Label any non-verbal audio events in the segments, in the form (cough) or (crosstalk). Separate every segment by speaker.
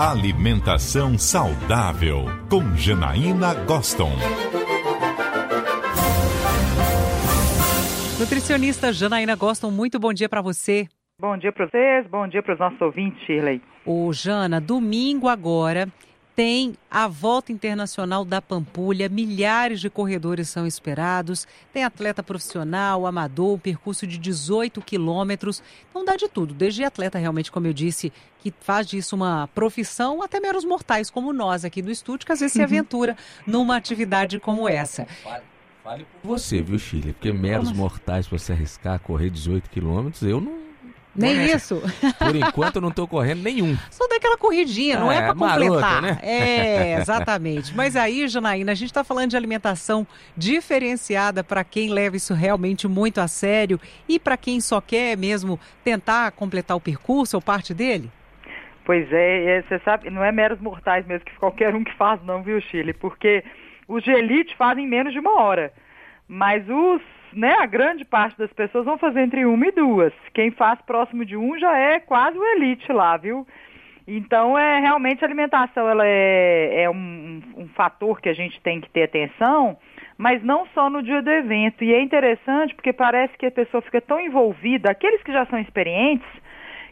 Speaker 1: Alimentação saudável com Janaína Goston.
Speaker 2: Nutricionista Janaína Goston, muito bom dia para você.
Speaker 3: Bom dia para vocês, bom dia para os nossos ouvintes, Shirley.
Speaker 2: Ô, Jana, domingo agora tem a volta internacional da Pampulha, milhares de corredores são esperados, tem atleta profissional, amador, um percurso de 18 quilômetros, então dá de tudo, desde atleta realmente, como eu disse, que faz disso uma profissão, até meros mortais como nós aqui do estúdio, que às vezes se aventura numa atividade como essa.
Speaker 4: Fale por você, viu, Chile? Porque meros mortais para se arriscar correr 18 quilômetros, eu não
Speaker 2: nem é. isso. (laughs)
Speaker 4: Por enquanto eu não estou correndo nenhum.
Speaker 2: Só daquela corridinha, não é, é para completar.
Speaker 4: Marota, né?
Speaker 2: É, (laughs) exatamente. Mas aí, Janaína, a gente está falando de alimentação diferenciada para quem leva isso realmente muito a sério e para quem só quer mesmo tentar completar o percurso ou parte dele?
Speaker 3: Pois é, é, você sabe, não é meros mortais mesmo que qualquer um que faz não, viu, Chile? Porque os de elite fazem menos de uma hora. Mas os né, a grande parte das pessoas vão fazer entre uma e duas. Quem faz próximo de um já é quase o elite lá, viu? Então, é realmente a alimentação ela é, é um, um, fator que a gente tem que ter atenção, mas não só no dia do evento. E é interessante porque parece que a pessoa fica tão envolvida, aqueles que já são experientes,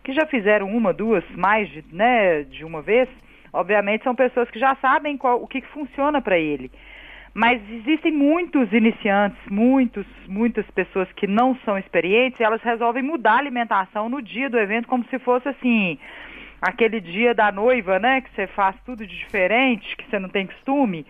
Speaker 3: que já fizeram uma, duas, mais de, né, de uma vez, obviamente são pessoas que já sabem qual, o que, que funciona para ele. Mas existem muitos iniciantes, muitos, muitas pessoas que não são experientes, e elas resolvem mudar a alimentação no dia do evento, como se fosse assim, aquele dia da noiva, né? Que você faz tudo de diferente, que você não tem costume.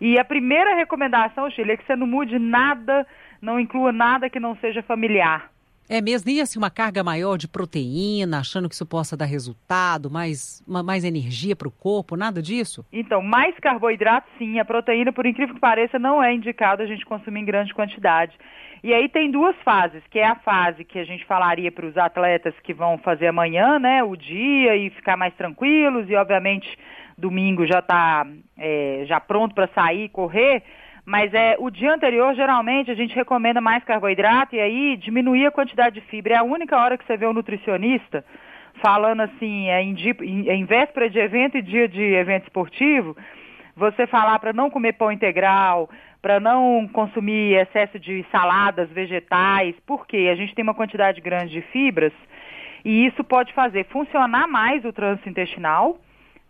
Speaker 3: E a primeira recomendação, Chile, é que você não mude nada, não inclua nada que não seja familiar.
Speaker 2: É mesmo? E assim, uma carga maior de proteína, achando que isso possa dar resultado, mais, mais energia para o corpo, nada disso?
Speaker 3: Então, mais carboidrato sim. A proteína, por incrível que pareça, não é indicado a gente consumir em grande quantidade. E aí tem duas fases, que é a fase que a gente falaria para os atletas que vão fazer amanhã, né, o dia e ficar mais tranquilos e obviamente domingo já está é, já pronto para sair, correr mas é o dia anterior, geralmente, a gente recomenda mais carboidrato e aí diminuir a quantidade de fibra. É a única hora que você vê um nutricionista falando assim, é em, em, em véspera de evento e dia de evento esportivo, você falar para não comer pão integral, para não consumir excesso de saladas, vegetais, porque a gente tem uma quantidade grande de fibras e isso pode fazer funcionar mais o trânsito intestinal.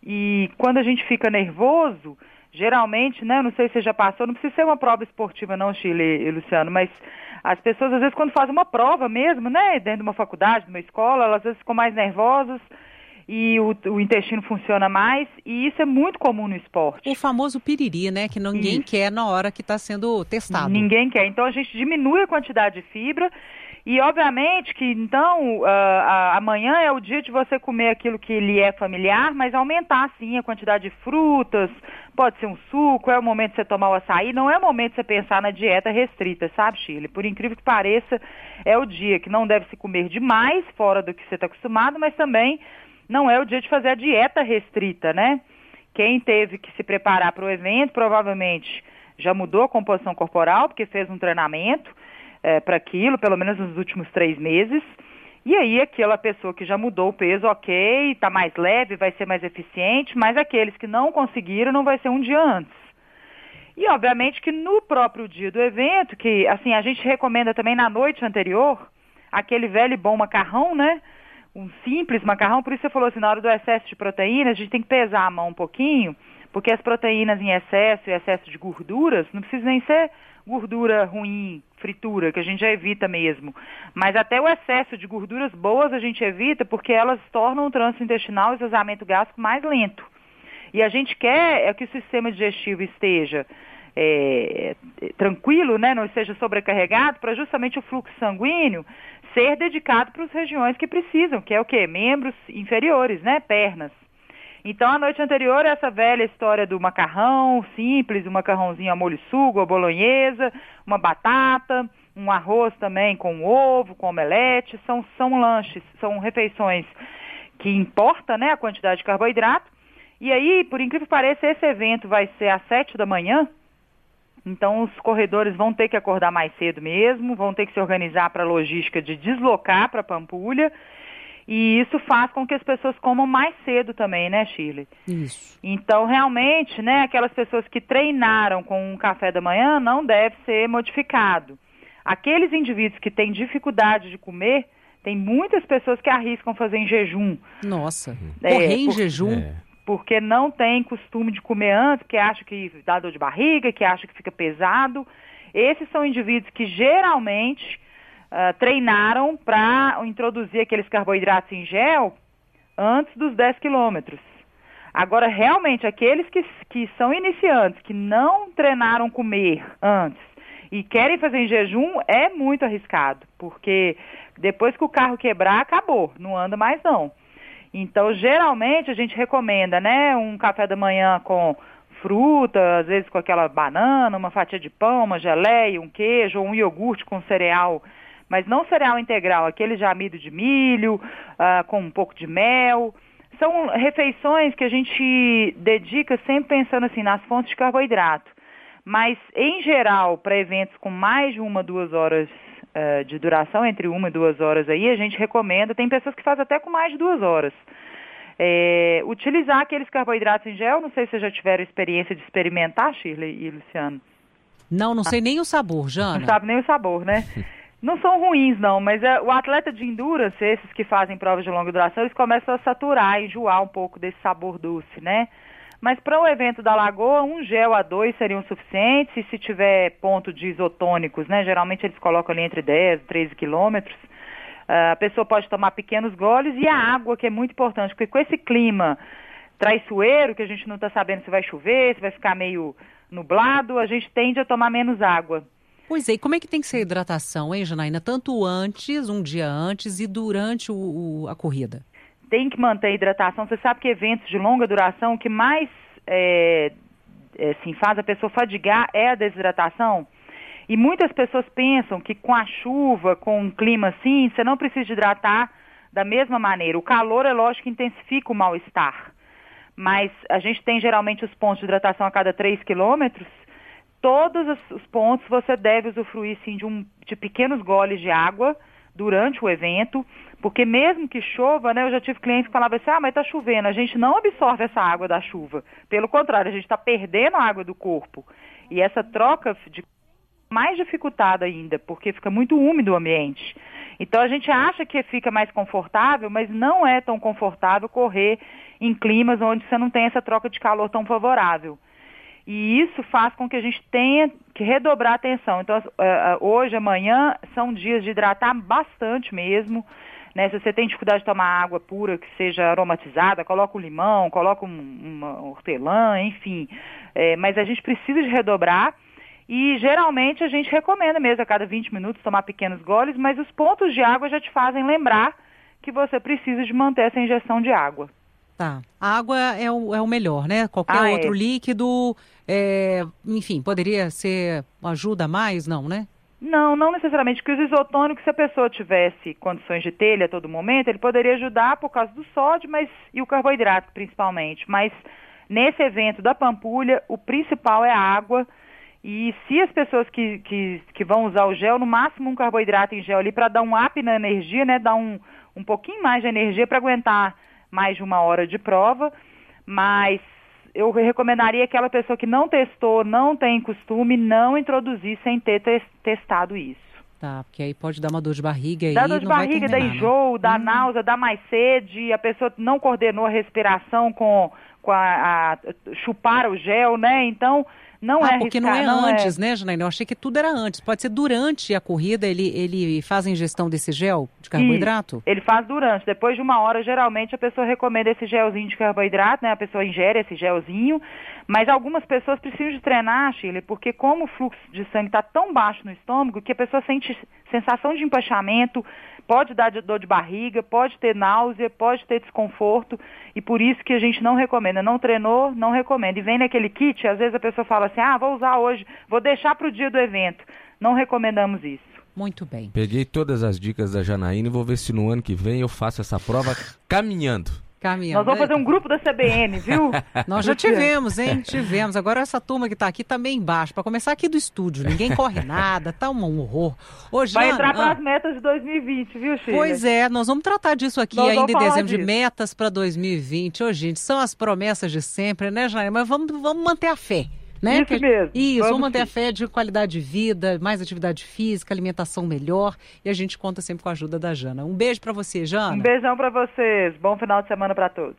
Speaker 3: E quando a gente fica nervoso, geralmente, né, não sei se você já passou, não precisa ser uma prova esportiva não, Chile e Luciano, mas as pessoas às vezes quando fazem uma prova mesmo, né, dentro de uma faculdade, de uma escola, elas às vezes ficam mais nervosas e o, o, intestino funciona mais, e isso é muito comum no esporte.
Speaker 2: O famoso piriri, né, que ninguém isso. quer na hora que está sendo testado.
Speaker 3: Ninguém quer, então a gente diminui a quantidade de fibra e obviamente que então uh, amanhã é o dia de você comer aquilo que lhe é familiar, mas aumentar sim a quantidade de frutas, pode ser um suco, é o momento de você tomar o açaí, não é o momento de você pensar na dieta restrita, sabe, Shirley? Por incrível que pareça, é o dia que não deve se comer demais, fora do que você está acostumado, mas também não é o dia de fazer a dieta restrita, né? Quem teve que se preparar para o evento provavelmente já mudou a composição corporal, porque fez um treinamento é, para aquilo, pelo menos nos últimos três meses. E aí aquela pessoa que já mudou o peso, ok, está mais leve, vai ser mais eficiente, mas aqueles que não conseguiram não vai ser um dia antes. E obviamente que no próprio dia do evento, que assim a gente recomenda também na noite anterior, aquele velho e bom macarrão, né? Um simples macarrão, por isso você falou assim, na hora do excesso de proteínas, a gente tem que pesar a mão um pouquinho, porque as proteínas em excesso e excesso de gorduras, não precisa nem ser gordura ruim, fritura, que a gente já evita mesmo. Mas até o excesso de gorduras boas a gente evita porque elas tornam o trânsito intestinal e o esvaziamento gástrico mais lento. E a gente quer é que o sistema digestivo esteja é, tranquilo, né, não esteja sobrecarregado, para justamente o fluxo sanguíneo ser dedicado para as regiões que precisam, que é o quê? Membros inferiores, né, pernas. Então, a noite anterior, essa velha história do macarrão simples, um macarrãozinho a molho sugo, a bolonhesa, uma batata, um arroz também com ovo, com omelete, são, são lanches, são refeições que importa né, a quantidade de carboidrato. E aí, por incrível que pareça, esse evento vai ser às sete da manhã, então os corredores vão ter que acordar mais cedo mesmo, vão ter que se organizar para a logística de deslocar para Pampulha E isso faz com que as pessoas comam mais cedo também, né, Shirley?
Speaker 2: Isso.
Speaker 3: Então, realmente, né, aquelas pessoas que treinaram com um café da manhã não deve ser modificado. Aqueles indivíduos que têm dificuldade de comer, tem muitas pessoas que arriscam fazer em jejum.
Speaker 2: Nossa, é, correr em
Speaker 3: por,
Speaker 2: jejum?
Speaker 4: É.
Speaker 3: Porque não tem costume de comer antes, que acha que dá dor de barriga, que acha que fica pesado. Esses são indivíduos que geralmente uh, treinaram para introduzir aqueles carboidratos em gel antes dos 10 quilômetros. Agora, realmente, aqueles que, que são iniciantes, que não treinaram comer antes e querem fazer em jejum, é muito arriscado, porque depois que o carro quebrar, acabou, não anda mais não. Então, geralmente, a gente recomenda, né, um café da manhã com fruta, às vezes com aquela banana, uma fatia de pão, uma geleia, um queijo, ou um iogurte com cereal mas não cereal integral, aquele de amido de milho, uh, com um pouco de mel. São refeições que a gente dedica sempre pensando assim nas fontes de carboidrato. Mas, em geral, para eventos com mais de uma, duas horas uh, de duração, entre uma e duas horas aí, a gente recomenda, tem pessoas que fazem até com mais de duas horas. É, utilizar aqueles carboidratos em gel, não sei se vocês já tiveram experiência de experimentar, Shirley e Luciano.
Speaker 2: Não, não sei nem o sabor, Jana.
Speaker 3: Não sabe nem o sabor, né? (laughs) Não são ruins, não, mas é, o atleta de endurance, esses que fazem provas de longa duração, eles começam a saturar, enjoar um pouco desse sabor doce, né? Mas para o evento da Lagoa, um gel a dois seriam suficientes, e se tiver ponto de isotônicos, né? Geralmente eles colocam ali entre 10 e 13 quilômetros. Uh, a pessoa pode tomar pequenos goles e a água, que é muito importante, porque com esse clima traiçoeiro, que a gente não está sabendo se vai chover, se vai ficar meio nublado, a gente tende a tomar menos água.
Speaker 2: Pois é, e como é que tem que ser a hidratação, hein, Janaína? Tanto antes, um dia antes e durante o, o, a corrida?
Speaker 3: Tem que manter a hidratação. Você sabe que eventos de longa duração, o que mais é, é, assim, faz a pessoa fadigar é a desidratação. E muitas pessoas pensam que com a chuva, com um clima assim, você não precisa hidratar da mesma maneira. O calor, é lógico, intensifica o mal-estar. Mas a gente tem geralmente os pontos de hidratação a cada 3 quilômetros todos os pontos você deve usufruir sim de, um, de pequenos goles de água durante o evento, porque mesmo que chova, né, eu já tive clientes que falavam assim, ah, mas está chovendo, a gente não absorve essa água da chuva. Pelo contrário, a gente está perdendo a água do corpo. E essa troca de mais dificultada ainda, porque fica muito úmido o ambiente. Então a gente acha que fica mais confortável, mas não é tão confortável correr em climas onde você não tem essa troca de calor tão favorável. E isso faz com que a gente tenha que redobrar a atenção. Então, uh, hoje, amanhã, são dias de hidratar bastante mesmo. Né? Se você tem dificuldade de tomar água pura que seja aromatizada, coloca um limão, coloca um, uma hortelã, enfim. É, mas a gente precisa de redobrar. E geralmente a gente recomenda mesmo a cada 20 minutos tomar pequenos goles, mas os pontos de água já te fazem lembrar que você precisa de manter essa injeção de água.
Speaker 2: Tá. A água é o, é o melhor, né? Qualquer ah, outro é. líquido, é, enfim, poderia ser ajuda mais, não, né?
Speaker 3: Não, não necessariamente, porque os isotônicos, se a pessoa tivesse condições de ter ele a todo momento, ele poderia ajudar por causa do sódio mas, e o carboidrato principalmente. Mas nesse evento da Pampulha, o principal é a água. E se as pessoas que, que, que vão usar o gel, no máximo um carboidrato em gel ali para dar um up na energia, né? Dar um, um pouquinho mais de energia para aguentar mais de uma hora de prova, mas eu recomendaria aquela pessoa que não testou, não tem costume, não introduzir sem ter testado isso.
Speaker 2: Tá, porque aí pode dar uma dor de barriga aí.
Speaker 3: Dá dor de barriga, dá enjoo, dá hum. náusea, dá mais sede, a pessoa não coordenou a respiração com, com a, a chupar o gel, né? Então, não
Speaker 2: ah,
Speaker 3: é
Speaker 2: porque
Speaker 3: não
Speaker 2: é não é. antes, é... né, Janaína? Eu achei que tudo era antes. Pode ser durante a corrida ele, ele faz a ingestão desse gel de carboidrato?
Speaker 3: ele faz durante. Depois de uma hora, geralmente, a pessoa recomenda esse gelzinho de carboidrato, né? A pessoa ingere esse gelzinho. Mas algumas pessoas precisam de treinar, Chile, porque como o fluxo de sangue está tão baixo no estômago que a pessoa sente sensação de empachamento, pode dar dor de barriga, pode ter náusea, pode ter desconforto, e por isso que a gente não recomenda. Não treinou, não recomenda. E vem naquele kit, às vezes a pessoa fala assim, ah, vou usar hoje, vou deixar para o dia do evento. Não recomendamos isso.
Speaker 2: Muito bem.
Speaker 4: Peguei todas as dicas da Janaína e vou ver se no ano que vem eu faço essa prova (laughs) caminhando.
Speaker 2: Caminhando.
Speaker 3: Nós vamos fazer um grupo da CBN, viu? (laughs)
Speaker 2: Nós já tivemos, hein? Tivemos. Agora essa turma que está aqui também embaixo. Para começar aqui do estúdio, ninguém corre nada, tá um horror.
Speaker 3: Ô, Vai entrar para as metas de 2020, viu, Chico?
Speaker 2: Pois é, nós vamos tratar disso aqui nós ainda em dezembro, disso. de metas para 2020. Ô, gente, são as promessas de sempre, né, Jair? Mas vamos, vamos manter a fé. Né?
Speaker 3: Isso mesmo.
Speaker 2: Isso, vamos, vamos manter a fé de qualidade de vida, mais atividade física, alimentação melhor. E a gente conta sempre com a ajuda da Jana. Um beijo para você, Jana.
Speaker 3: Um beijão para vocês. Bom final de semana para todos.